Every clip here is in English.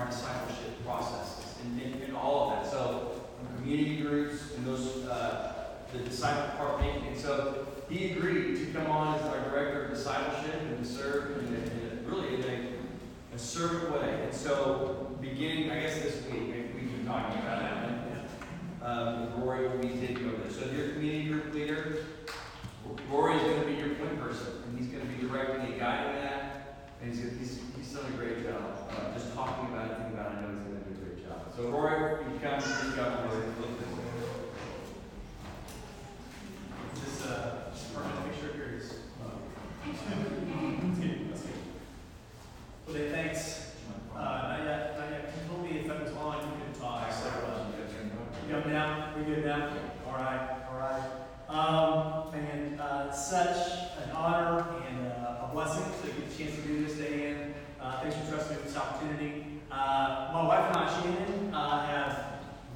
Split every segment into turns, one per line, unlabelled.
our discipleship processes and, and, and all of that. So um, community groups and those uh, the disciple part. And so he agreed to come on as our director of discipleship and serve in, a, in really in a, a servant way. And so beginning, I guess this week, we've been talking about that. Um, Rory will be taking over. So if you're a community group leader, Rory is going to be your point person, and he's going to be directing and guiding that. And he's, he's, he's done a great job. Uh, just talking about it, thinking about it, I know he's going to do a great job. So Rory, you come, please come forward. Look this way.
This, uh, picture here is, that's good, that's good. Well, then, thanks, uh, not yet, not yet, you told me if that was on, you could talk, so, uh, you good now, we good now? All right, all right. Um, and, uh, such an honor and uh, a blessing to get a chance to do this, Diane. Uh, thanks for trusting me with this opportunity. Uh, my wife and I, Shannon, uh, have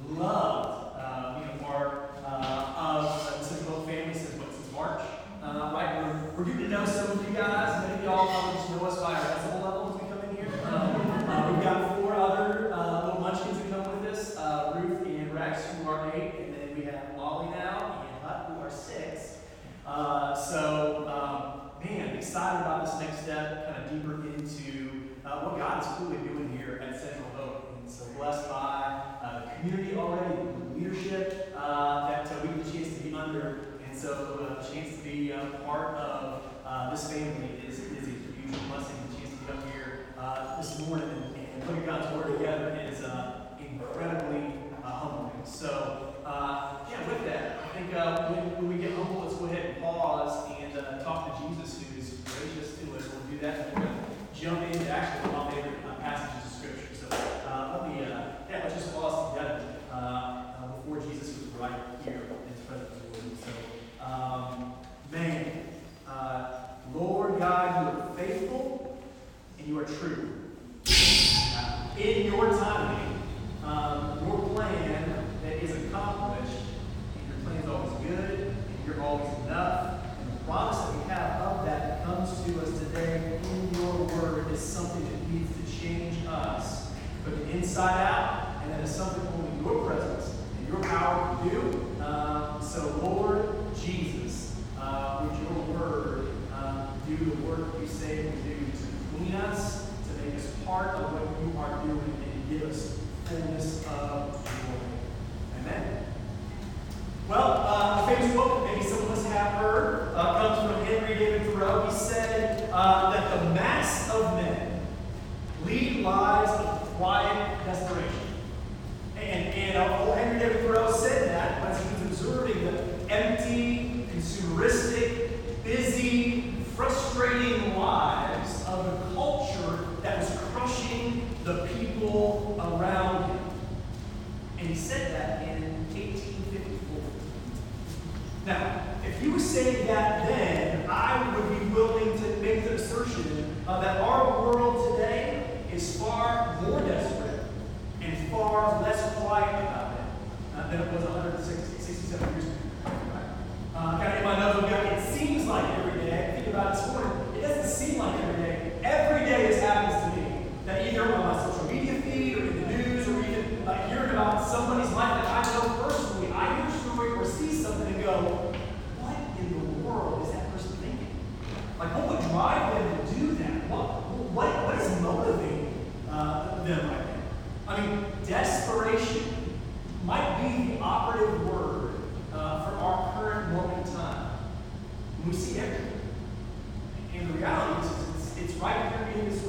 loved, uh, being a part, uh, of the Oak family since, what, since March? Uh, right, we're, we're getting to know some of you guys, many of y'all probably just know us by our decibel level as we come in here. Um, uh, we've got four other, uh, little munchkins who come with us, uh, Ruth and Rex, who are eight, and then we have Molly now, and Hut, who are six. Uh, so, um, man, excited about this next step, kind of deeper into, uh, what God is truly doing here at Central Hope. And so blessed by, uh, the community already, the leadership, uh, that uh, we get a chance to be under. And so, uh, the chance to be, uh, part of, uh, this family being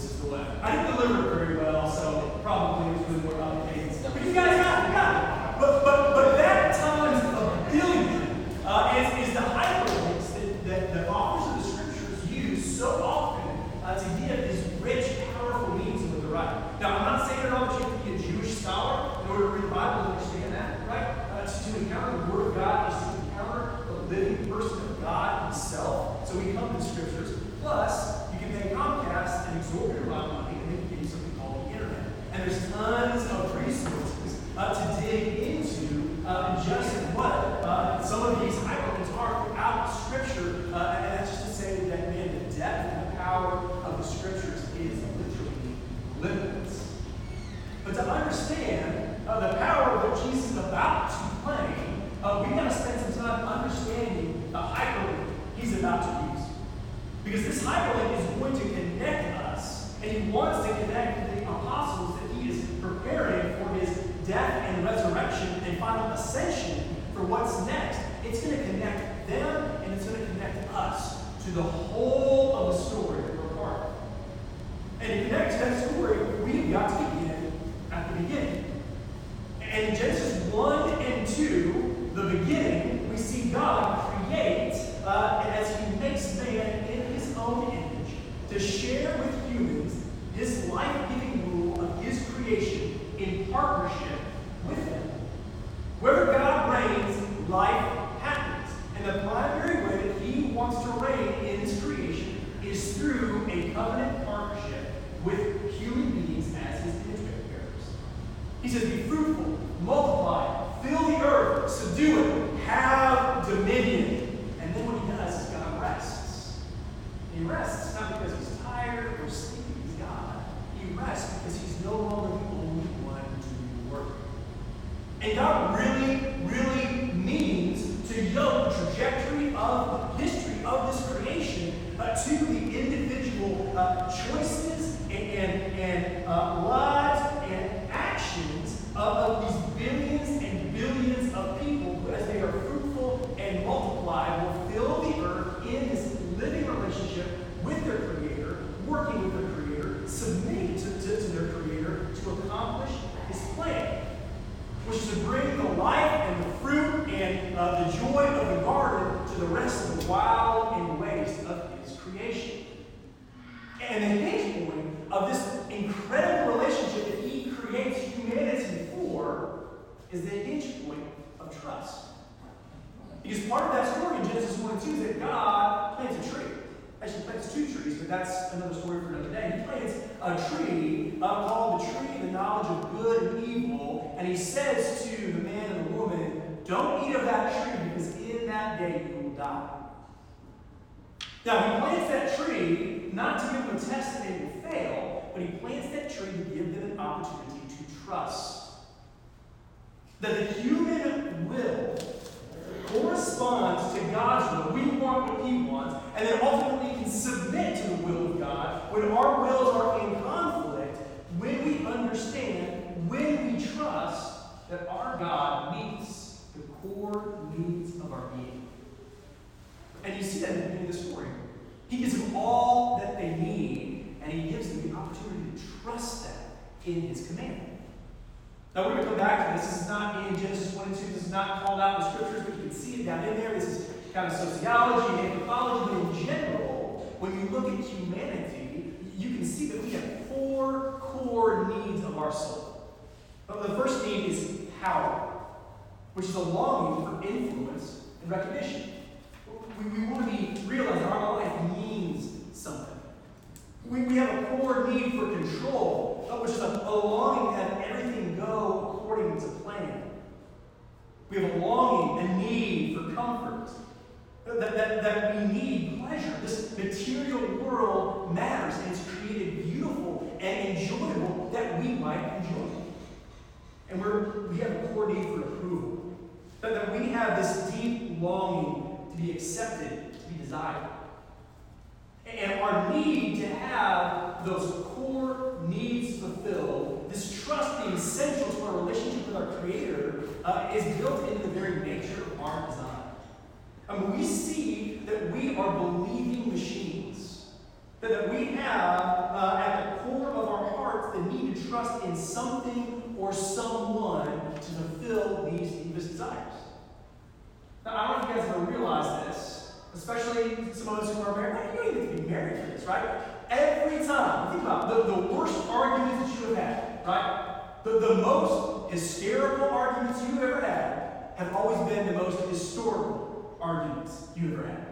This way. I didn't deliver it very well, so probably it was really more complicated. But you guys uh, as he makes man in his own image to share with humans his life-giving rule of his creation in partnership with him. Where God reigns, life happens. And the primary way that he wants to reign in his creation is through a covenant partnership with human beings as his image bearers. He says, Be fruitful, multiply, fill the earth, subdue it, have dominion. And then what he does is God rests. He rests not because he's tired or sleepy, he's God. He rests because he's no longer the only one doing the work. And God really, really means to yoke the trajectory of history of this creation uh, to the individual uh, choices and, and, and uh, lives and actions of, of these billions and billions of people who, as they are fruitful and multiply, will fill the earth in this living relationship with their Creator, working with their Creator, submitting to, to, to their Creator to accomplish His plan which is to bring the life and the fruit and uh, the joy of the garden to the rest of the wild and waste of his creation. And the hinge point of this incredible relationship that he creates humanity for is the hinge point of trust. Because part of that story in Genesis 1 and 2 is that God plants a tree. Actually, plants two trees, but that's another story for another day. He plants a tree uh, called the tree of the knowledge of good and evil, and he says to the man and the woman, Don't eat of that tree, because in that day you will die. Now, he plants that tree not to give them a test that they will fail, but he plants that tree to give them an opportunity to trust. That the human will corresponds to God's will. We want what He wants, and then ultimately can submit to the will of God when our wills are in conflict, when we understand, when we trust that our God meets the core needs of our being. And you see that in the beginning of the story. He gives them all that they need, and He gives them the opportunity to trust that in His command. Now we're going to come back to this. This is not in Genesis 1 and 2. This is not called out in the scriptures, but you can see it down in there. This is kind of sociology and anthropology, but in general, when you look at humanity, you can see that we have four core needs of our soul. But the first need is power, which is a longing for influence and recognition. We, we want to be realized that our life means something. We, we have a core need for control, uh, which is a, a longing to have everything go according to plan. We have a longing, a need for comfort, that, that, that we need pleasure. This material world matters, and it's created beautiful and enjoyable that we might enjoy. And we're, we have a core need for approval, that, that we have this deep longing to be accepted, to be desired. And our need to have those core needs fulfilled, this trust being essential to our relationship with our Creator, uh, is built into the very nature of our design. I mean, we see that we are believing that, we have uh, at the core of our hearts the need to trust in something or someone to fulfill these deepest desires. Now, I don't know if you guys ever realized this, especially some of us who are married. You don't even to be married for this, right? Every time, think about it, the, the worst arguments that you have had, right? The, the most hysterical arguments you've ever had have always been the most historical arguments you've ever had.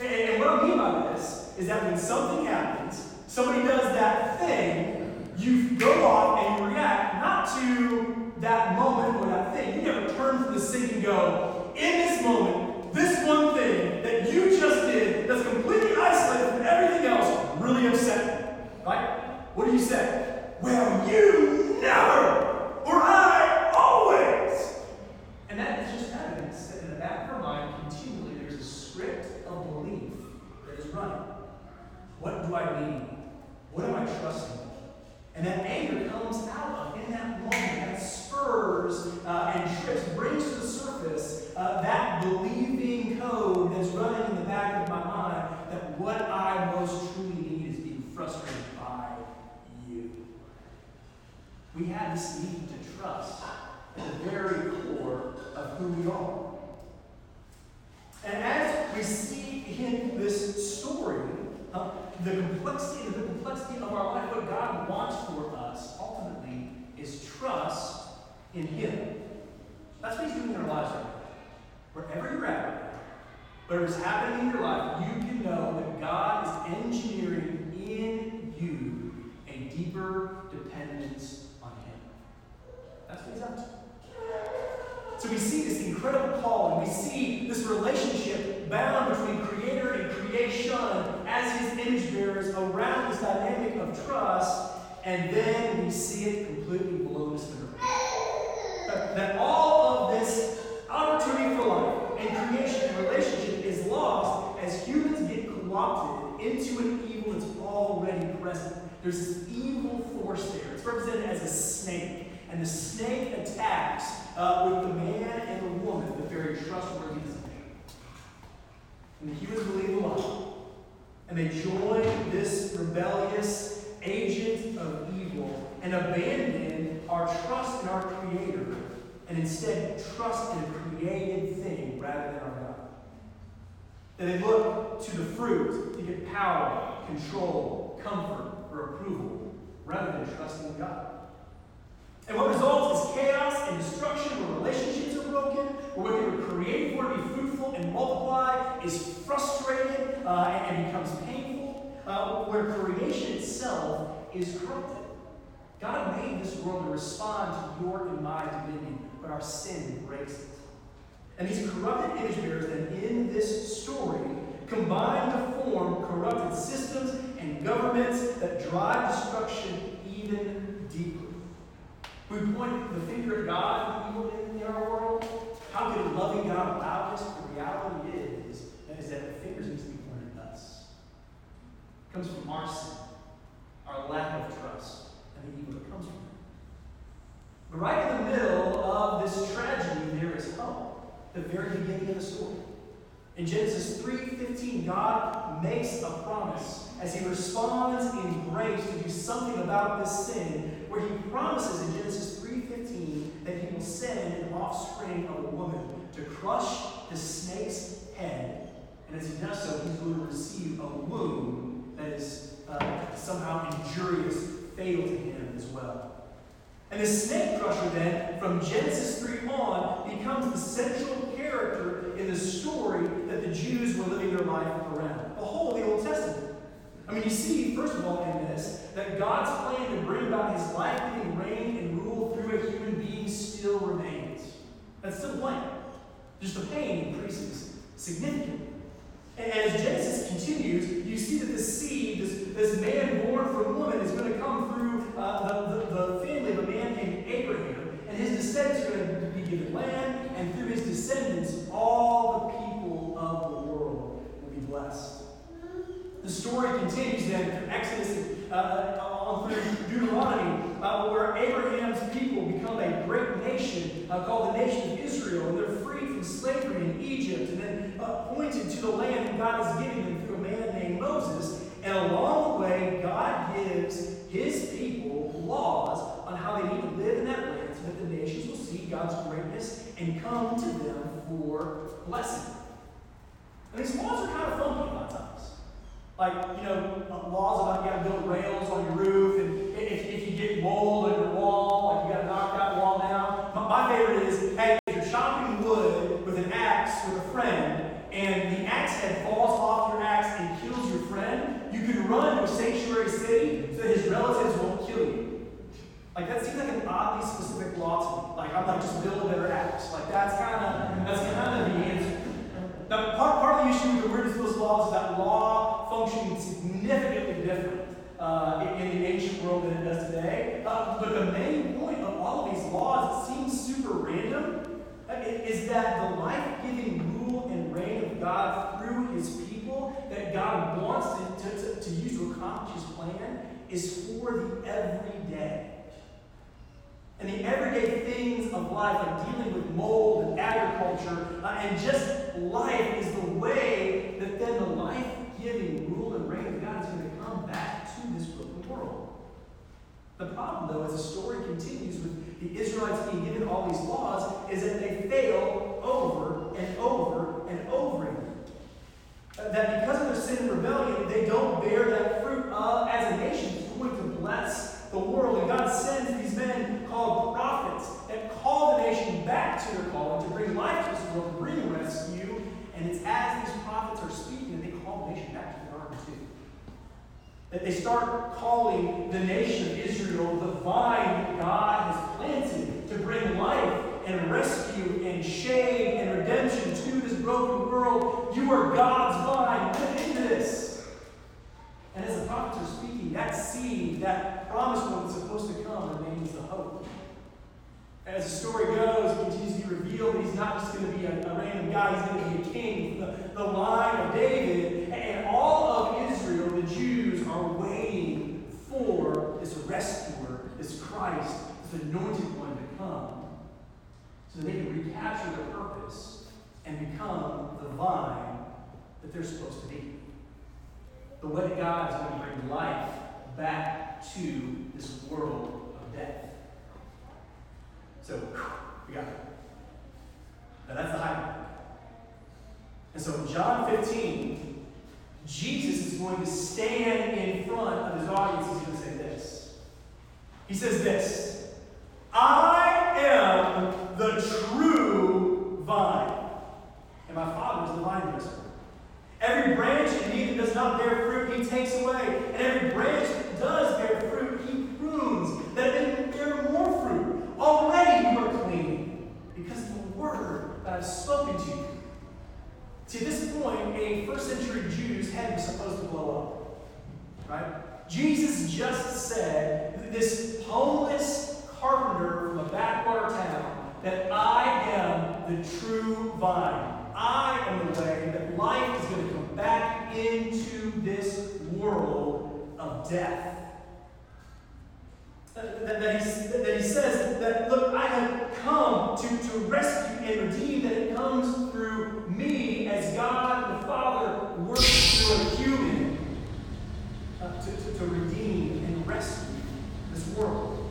And, and what I mean by this is that when something happens, somebody does that thing, you go off and you react not to that moment or that thing. You never turn from the sink and go, in this moment, this one thing that you just did that's completely isolated from everything else really upset me. Right? What do you say? Well, you never, or I always. And that is just evidence that in the back of our mind, continually there's a script of belief that is running. What do I need? What am I trusting? And that anger comes out of in that moment, that spurs uh, and trips, brings to the surface uh, that believing code that's running in the back of my mind that what I most truly need is being frustrated by you. We this need to trust at the very core of who we are. And as we see in this story, uh, the complexity, the complexity of our life, what God wants for us ultimately is trust in Him. That's what He's doing in our lives right now. Wherever you're at whatever's happening in your life, you can know that God is engineering in you a deeper. Up. So we see this incredible call, and we see this relationship bound between Creator and creation as His image bearers around this dynamic of trust, and then we see it completely blown to the ground. That all of this opportunity for life and creation and relationship is lost as humans get co-opted into an evil that's already present. There's this evil force there. It's represented as a snake. And the snake attacks uh, with the man and the woman, the very trustworthiness of man. And the humans believe a lie. And they join this rebellious agent of evil and abandon our trust in our Creator and instead trust in a created thing rather than our God. That they look to the fruit to get power, control, comfort, or approval rather than trusting in God. And what results is chaos and destruction where relationships are broken, where what they were created for to be fruitful and multiply is frustrated uh, and, and, becomes painful, uh, where creation itself is corrupted. God made this world to respond to your and my dominion, but our sin breaks it. And these corrupted image bearers then in this story combine to form corrupted systems and governments that drive destruction even deeper. We point the finger at God and evil in, our world. How could loving God allow this? The reality is, is that the fingers need to be pointed at us. It comes from our sin, our lack of trust, and the evil that comes from it. But right in the middle of this tragedy, there is hope. The very beginning of the story. In Genesis 3:15, God makes a promise as he responds in grace to do something about this sin, where he promises in Genesis 3:15 that he will send an offspring of a woman to crush the snake's head. And as he does so, he's going to receive a wound that is uh, somehow injurious, fatal to him as well. And the snake crusher then, from Genesis 3 on, becomes the central character in the story that the Jews were living their life around. The whole of the Old Testament. I mean, you see, first of all, in this, that God's plan to bring about his life-giving reign and rule through a human being still remains. That's still plan. Just the pain increases significantly. And as Genesis continues, you see that this seed, this, this man born from woman, is going to come through uh, the, the, the, family of a man named Abraham. And his descendants are going to be given land, and through his descendants, all the people of the world will be blessed. The story continues then through Exodus uh, on through Deuteronomy, uh, where Abraham's people become a great nation uh, called the nation of Israel, and they're freed from slavery in Egypt, and then pointed to the land that God is giving them through a man named Moses. And along the way, God gives his people laws on how they need to live in that land so that the nations will see God's greatness and come to them for blessing. And these laws are kind of funky a lot of times. Like, you know, laws about you gotta build rails on your roof, and if, if you get mold on your wall, like you gotta knock that wall down. My, my favorite is, hey, if you're chopping wood with an axe with a friend, and the axe head falls off your axe and kills your friend, you can run to a sanctuary city so that his relatives won't kill you. Like that seems like an oddly specific law to me. Like I'm like just build a better axe. Like that's kind of that's kind of the answer. Now part, part of the issue with the those laws that law functioning significantly different uh, in, in the ancient world than it does today. Uh, but the main point of all of these laws, it seems super random, uh, is that the life-giving rule and reign of God through His people that God wants to, to, to use to accomplish His plan is for the everyday. And the everyday things of life, like dealing with mold and agriculture, uh, and just life, is the way that then the life giving rule and reign of God is going to come back to this broken world. The problem, though, as the story continues with the Israelites being given all these laws, is that they fail over and over and over again. Uh, that because of their sin and rebellion, they don't bear that fruit uh, as a nation. It's going to bless the world. And God sends these men called prophets that call the nation back to their calling to bring life to this world, to bring rescue. And it's as these prophets are speaking that they call the nation back to the too. That they start calling the nation of Israel the vine that God has planted to bring life and rescue and shade and redemption to this broken world. You are God's vine. Live into this. And as the prophets are speaking, that seed, that promised one that's supposed to come remains the hope. As the story goes, it continues to be revealed that he's not just going to be a, a random guy, he's going to be a king, the, the line of David. All of Israel, the Jews, are waiting for this rescuer, this Christ, this anointed one to come so that they can recapture their purpose and become the vine that they're supposed to be. The way God is going to bring life back to this world of death. So, we got it. Now that's the high And so John 15, Jesus is going to stand in front of his audience. He's going to say this. He says this I am the true vine, and my Father is the vine dresser. Every branch in me that does not bear fruit, he takes away. And every branch that does bear fruit, he prunes, that it may bear more fruit. Already you are clean, because of the word that I've spoken to you. See, at this point, a first century Jew's head was supposed to blow up. Right? Jesus just said, this homeless carpenter from a backwater town, that I am the true vine. I am the way that life is going to come back into this world of death. That, that, that, he, that he says that, look, I have come to, to rescue and redeem, that it comes through me as God the Father works through a human uh, to, to, to redeem and rescue this world.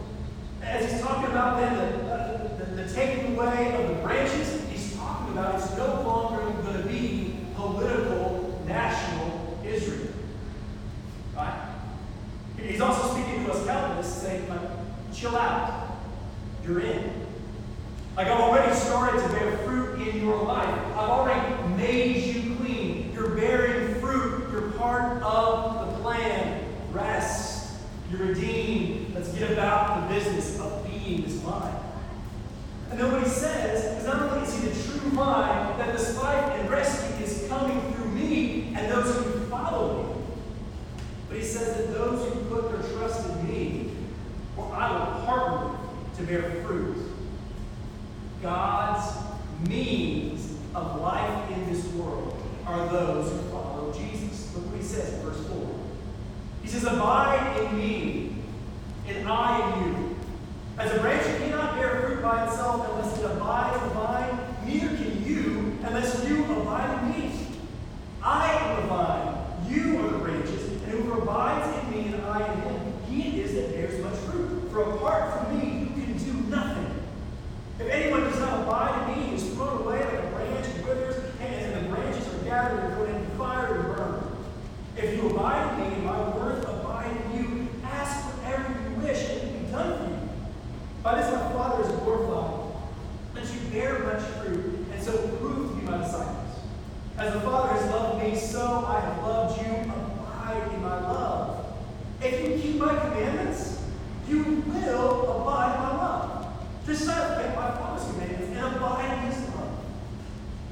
As he's talking about then the, uh, the, the taking away of the branches, he's talking about it's no longer going to be political, national Israel. Right? He's also speaking to us Calvinists, saying, like, chill out. You're in. Like, I've already started to bear fruit in your life. I've already made you clean. You're bearing fruit. You're part of the plan. Rest. You're redeemed. Get about the business of being this vine. And then what he says is not only is he the true vine, that this life and rescue is coming through me and those who follow me. But he says that those who put their trust in me, or I will partner to bear fruit. God's means of life in this world are those who follow Jesus. Look what he says in verse 4. He says, Abide in me, and I you. As a branch As the Father has loved me, so I have loved you. Abide in my love. If you keep my commandments, you will abide in my love. Just as I my Father's commandments and abide in his love.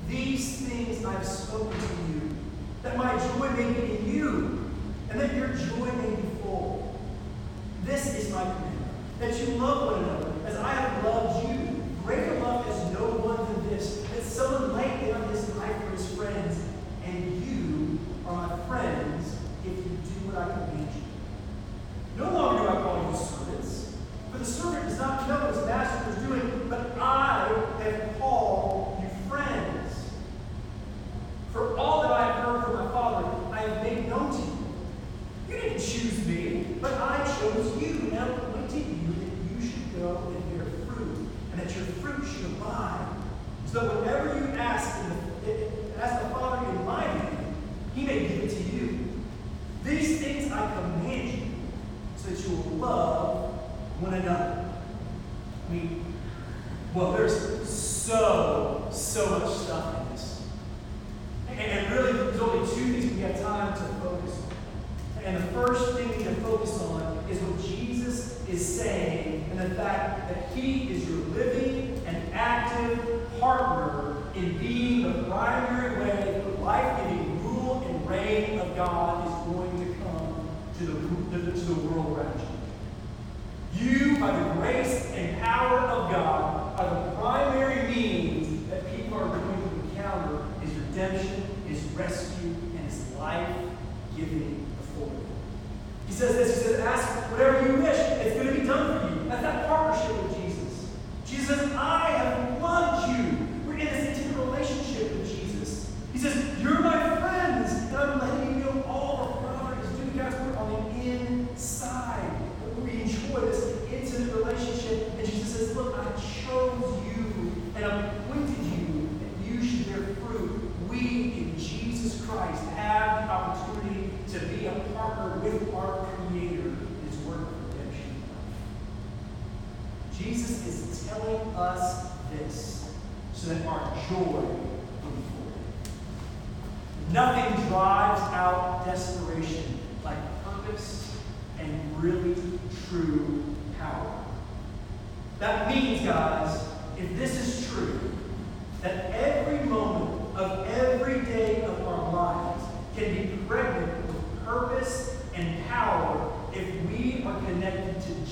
These things I've spoken to you, that my joy may be in you, and that your joy may be full. This is my commandment, that you love one another as I have loved you. the fact that He is your living and active partner in being the primary way the life giving rule and reign of God is going to come to the, to the world around you. You, by the grace and power of God, are the primary means that people are going to encounter His redemption, His rescue, and His life giving authority. He says this, he says, ask whatever you wish, it's going to be done for you. I've partnership with Jesus. Jesus, I have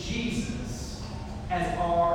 Jesus as our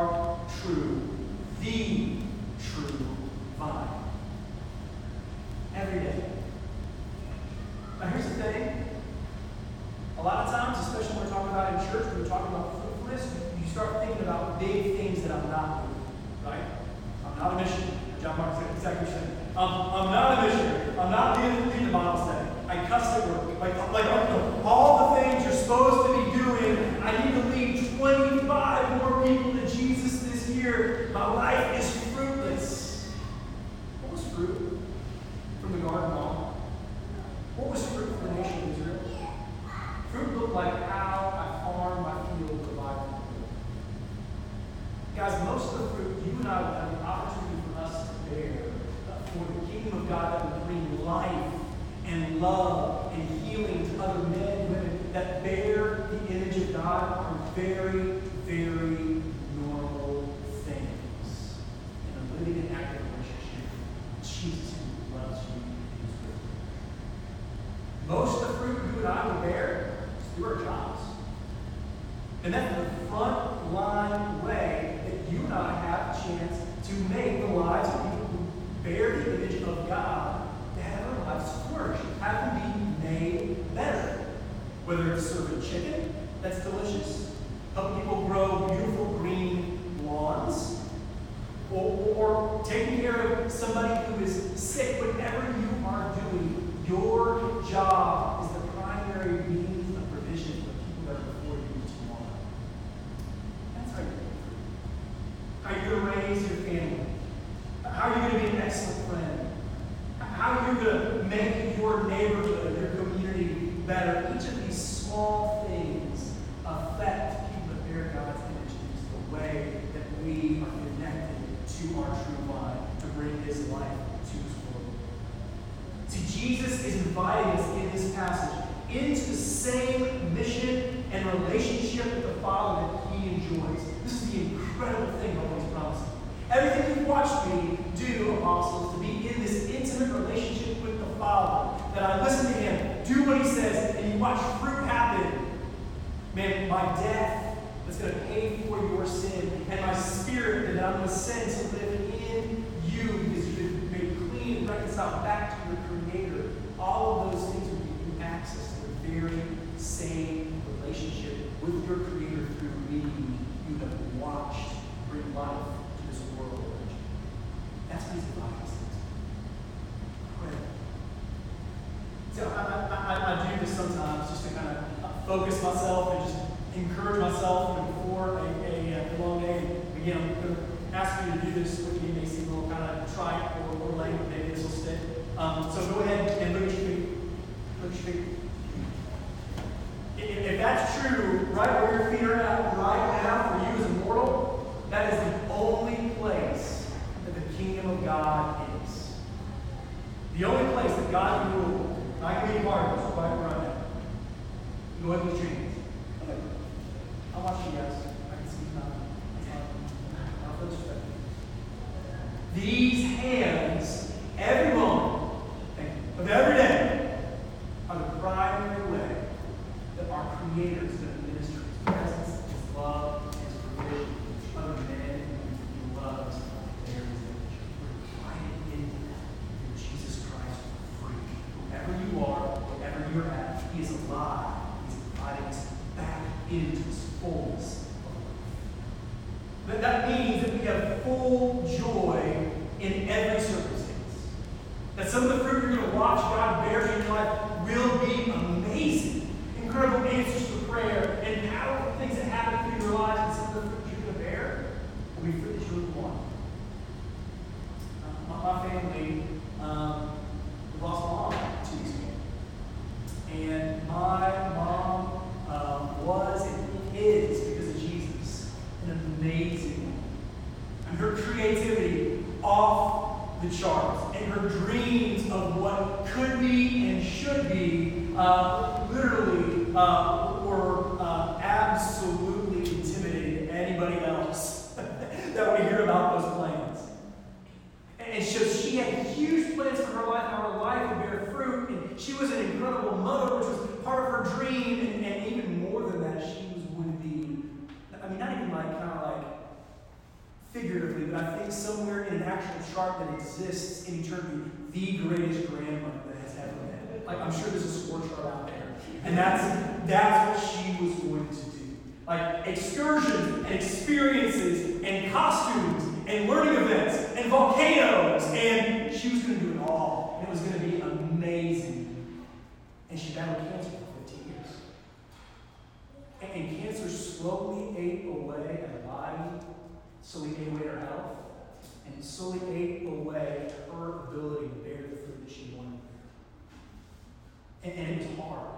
to make the lives of people who bear the image of God to have their lives flourish, have them be made better. Whether it's serving chicken, that's delicious, helping people grow beautiful green lawns, or, or taking care of somebody who is sick, whatever you are doing, your relationship with your Creator through me you have watched bring life to this world. That's what He's inviting. So I, I, I, do this sometimes just to kind of focus myself and just encourage myself know, before a, a, a long day. Again, I'm going to ask you to do this with me. It may seem a little kind of trite or, or lame, but maybe this will stick. Um, so go ahead and look at your feet. Look at your feet. If, if that's true, right where your feet are at right now for you as a mortal, that is the only place that the kingdom of God is. The only place that God can rule. I can be a part of this right right now. Go ahead and lift your hands. Okay. I'll watch you guys. I can see you now. I'll feel respect. These hands, every moment of every day, are the primary way that our Creator is going to minister His presence, His love, His provision to other men He loves their image. We're invited into that through Jesus Christ free. Whoever you are, wherever you're at, He is alive. He's inviting us back into His fullness of life. That, that means that we have full joy in every circumstance. That some of the fruit you're going to watch God bear in your life will be amazing. Incredible answers to prayer and powerful things that happen through your life, and some of the fruit you're going to bear will be fruit that you would want. Uh, my, my family um, lost my mom two weeks ago. And my mom um, was and is, because of Jesus, an amazing woman. And her creativity off the charts, and her dreams of what could be and should be uh, literally uh, were uh, absolutely intimidating to anybody else that would hear about those plans. And so she had huge plans for her life, how her life would bear fruit, and she was an incredible mother, which was part of her dream, and, and even more than that, she was would be, I mean, not even like kind of like figuratively, but I think somewhere in an actual chart that exists in eternity, the greatest grandmother that has ever been. Like I'm sure there's a score chart out there, and that's that's what she was going to do. Like excursions and experiences and costumes and learning events and volcanoes, and she was going to do it all. And it was going to be amazing. And she battled cancer for 15 years. And, and cancer slowly ate away at her body, slowly ate away at her health, and it slowly ate away at her ability to bear the fruit that she wanted. And, and it was hard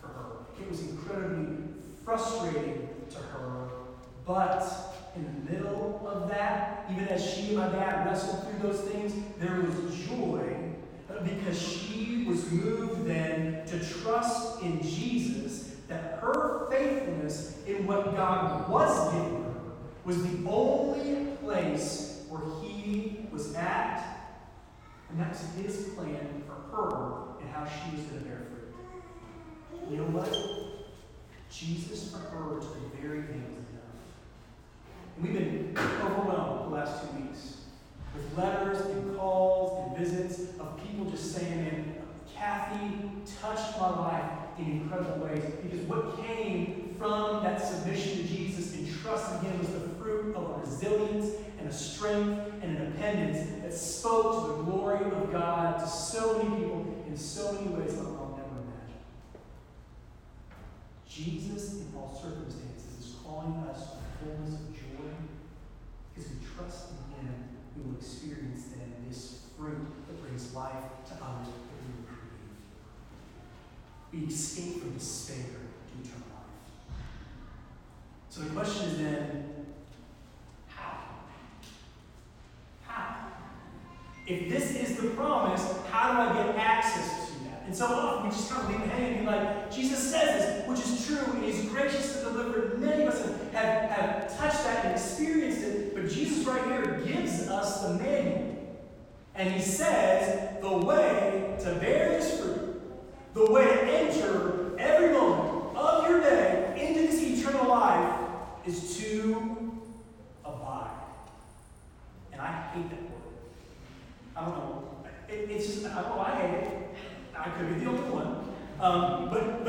for her. It was incredibly frustrating to her, but in the middle of that, even as she and my dad wrestled through those things, there was joy because she was moved then to trust in Jesus that her faithfulness in what God was giving her was the only place where he was at, and that was his plan for her and how she was going to bear fruit. You know what? Jesus for her to the very end was enough. And we've been overwhelmed the last two weeks with letters and calls and visits of people just saying, man, Kathy touched my life in incredible ways. Because what came from that submission to Jesus and trust in Him was the fruit of resilience and a strength and an independence that spoke to the glory of God to so many people in so many ways I'll I'll never imagine. Jesus, in all circumstances, is calling us to fullness of joy because we trust in Him. We will experience then this fruit that brings life to others that we for. We escape from despair to eternal life. So the question is then, how? How? If this is the promise, how do I get access to that? And so often we just kind of leave it hanging and be like, Jesus says this, which is true, and He's gracious to deliver. Many of us have, have touched that and experienced it, but Jesus right here gives us the manual. And He says the way to bear this fruit, the way to enter every moment of your day into this eternal life is to abide. And I hate that word. I don't know. It, it's just, I don't know, I hate it. I could be the only one. Um, but,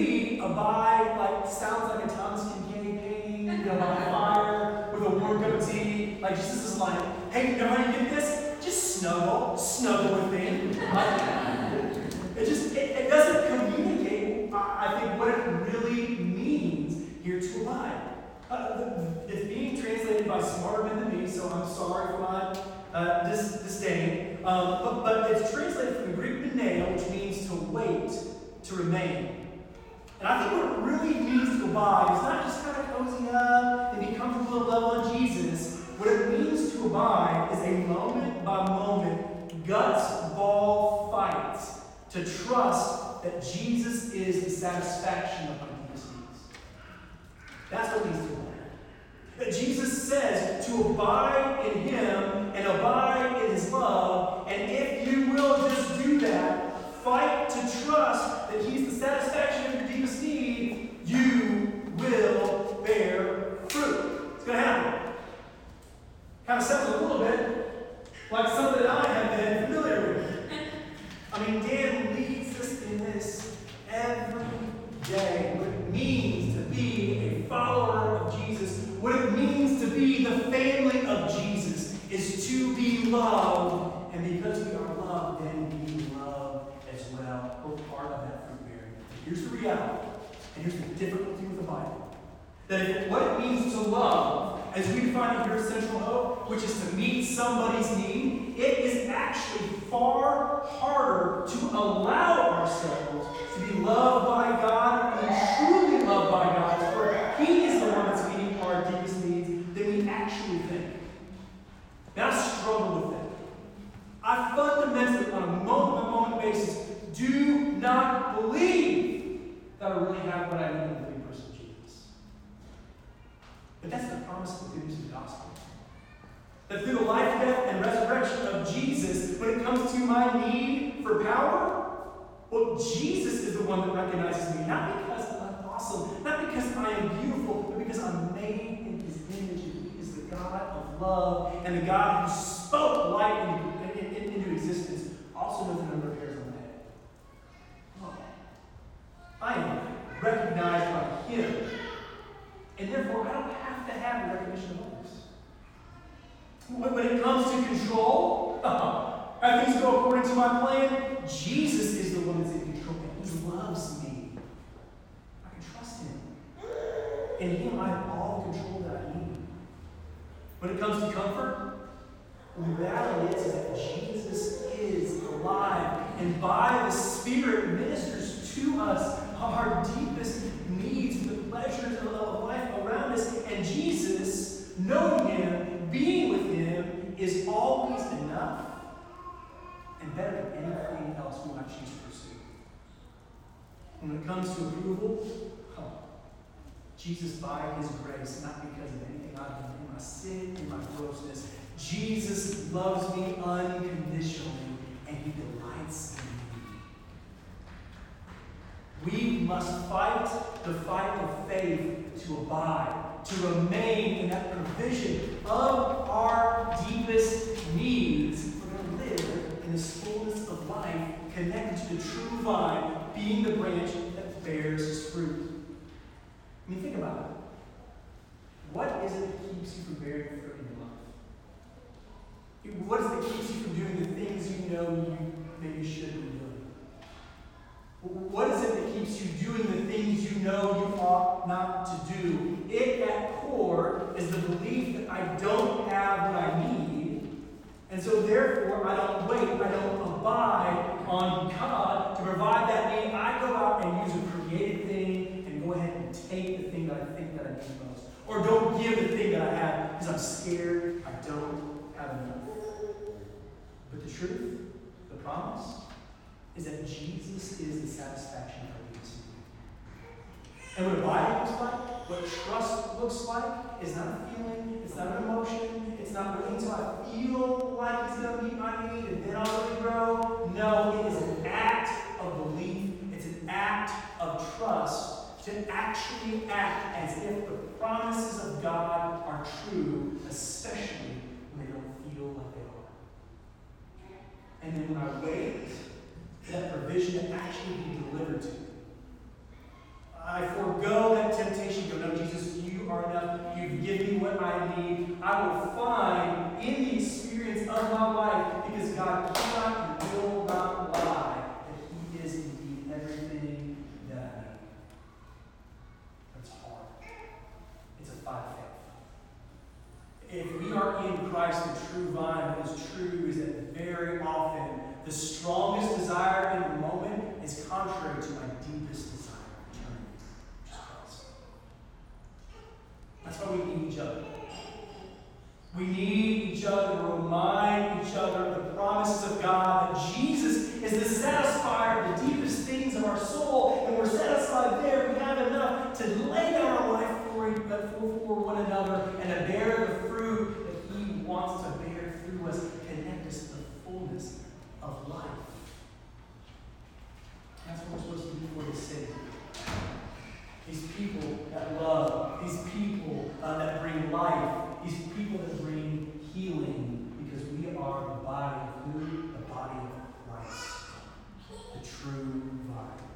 abide like sounds like a Thomas Kinkade painting, you know, by fire with a warm cup of tea. Like Jesus is like, hey, everybody get this? Just snuggle, snuggle with me. Like, it just it, it doesn't communicate, I, think, what it really means here to abide. Uh, it's being translated by smarter men than me, so I'm sorry for my uh, dis- disdain. Um, but, but it's translated from the Greek meneo, which means to wait, to remain. And I think what it really means to abide is not just kind of cozy up and be comfortable at level of Jesus. What it means to abide is a moment by moment, guts ball fight to trust that Jesus is the satisfaction of my deepest needs. That's what means to abide. That Jesus says to abide in Him and abide in His love, and if you will just do that, fight to trust that He's the satisfaction of your deepest need, you will bear fruit. It's going to happen. Kind of sounds a little bit like something that I have been familiar with. I mean, Dan leads us in this every day. What it means to be a follower of Jesus, what it means to be the family of Jesus, is to be loved. And because we are loved, then we love as well. We're part of that fruit bearing. Here's the reality, and here's the difficulty with the Bible. That if what it means to love, as we define it here at Central Hope, which is to meet somebody's need, it is actually far harder to allow ourselves to be loved by God and truly loved by God, for He is the one that's meeting our deepest needs than we actually think. And I struggle with that. I fundamentally, on a moment by moment basis, do not believe that I really have what I need in the living person of Jesus. But that's the promise of the good news of the gospel. That through the life, death, and resurrection of Jesus, when it comes to my need for power, well, Jesus is the one that recognizes me, not because I'm awesome, not because I am beautiful, but because I'm made in his image, and he is the God of love, and the God who spoke light into, in- in- into existence, also knows the number of hairs on my head. Oh. I am recognized by him, and therefore I don't have to have the recognition of others. When when it comes to control, uh-huh. and things go according to my plan, Jesus is the one that's in control, and He loves me. I can trust Him. In Him, I have all the control that I need. When it comes to comfort, the reality is that Jesus is alive, and by the Spirit ministers to us our deepest needs, the pleasures of life around us, and Jesus, knowing Him, being with is always enough and better than anything else we might choose to pursue. When it comes to approval, huh, Jesus, by His grace, not because of anything I've done, in my sin, in my grossness, Jesus loves me unconditionally, and He delights in me. We must fight the fight of faith to abide, to remain in that provision of our deepest needs. We're going to live in this fullness of life, connected to the true vine, being the branch that bears fruit. I mean, think about it. What is it that keeps you from bearing fruit in your life? What is it that keeps you from doing the things you know you maybe should be doing? What is it that keeps you doing the things you know you ought not to do? It at core is the belief that I don't have what I need, and so therefore I don't wait, I don't abide on God to provide that need. I go out and use a created thing and go ahead and take the thing that I think that I need most. Or don't give the thing that I have because I'm scared I don't have enough. But the truth, the promise, is that Jesus is the satisfaction. And what abiding looks like, what trust looks like, is not a feeling, it's not an emotion, it's not waiting until I feel like he's gonna meet my need and then I'll really grow. No, it is an act of belief, it's an act of trust to actually act as if the promises of God are true, especially when they don't feel like they are. And then when I wait for that provision to actually be delivered to me, I forego that temptation. Go, no, Jesus, you are enough. You've given me what I need. I will find in the experience of my life, because God cannot and will not lie, that He is indeed everything that I need. That's hard. It's a fight faith. If we are in Christ, the true vine, what is true is that very often the strongest desire in the moment is contrary to my deepest desire, eternity, which is Christ. That's why we need each other. We need each other to remind each other of the promises of God that Jesus is the satisfier of the deepest things of our soul, and we're satisfied there. We have enough to lay down our life for, for, for one another and to bear the fruit that He wants to bear through us, connect us to the fullness of life. That's what we're supposed to do for the city. These people that love, these people uh, that bring life, these people that bring healing, because we are the body of who? The body of Christ, the true vine.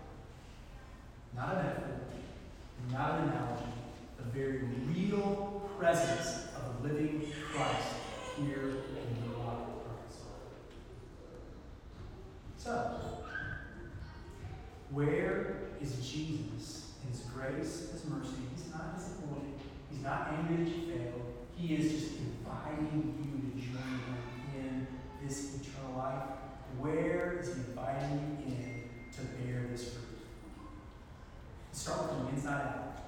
Not a metaphor, not an analogy, the very real presence of the living Christ here in of Christ. So, where is Jesus in his grace, his mercy? He's not disappointed. He's not angry that you failed. He is just inviting you to join him in this eternal life. Where is he inviting you in to bear this fruit? Start from the inside out.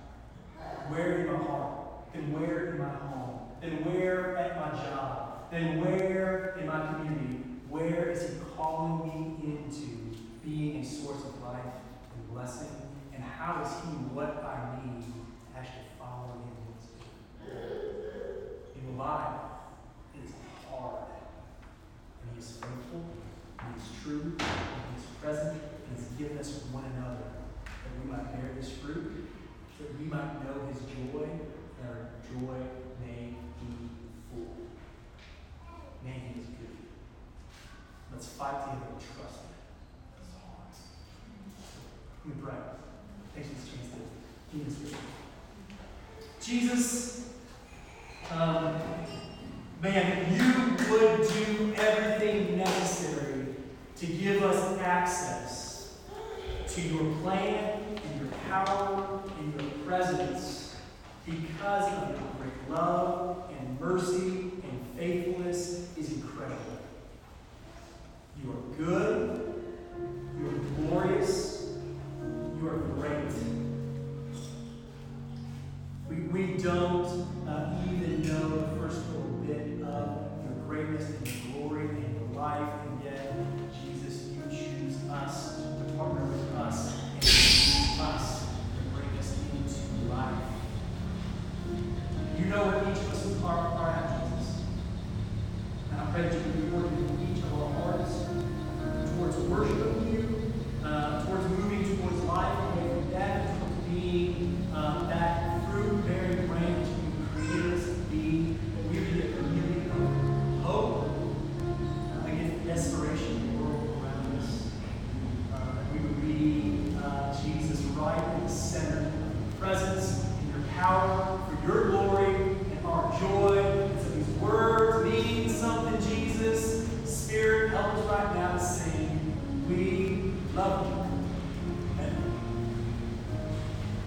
Where in my heart? Then where in my home? Then where at my job? Then where in my community? Where is he calling me into being a source of life and blessing? And how is he what I need to actually follow him? In life, it is hard. And he is faithful, and he is true, and he is present, and he's given us one another that we might bear this fruit, that we might know his joy, and our joy may be full. May he is good. Let's fight together and trust him. It's hard. Me pray. Thanks for this chance to be in this Jesus, um, man, you would do everything necessary to give us access to your plan your power and your presence because of your great love and mercy and faithfulness is incredible. You are good, you are glorious, you are great. We, we don't